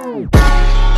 Tchau!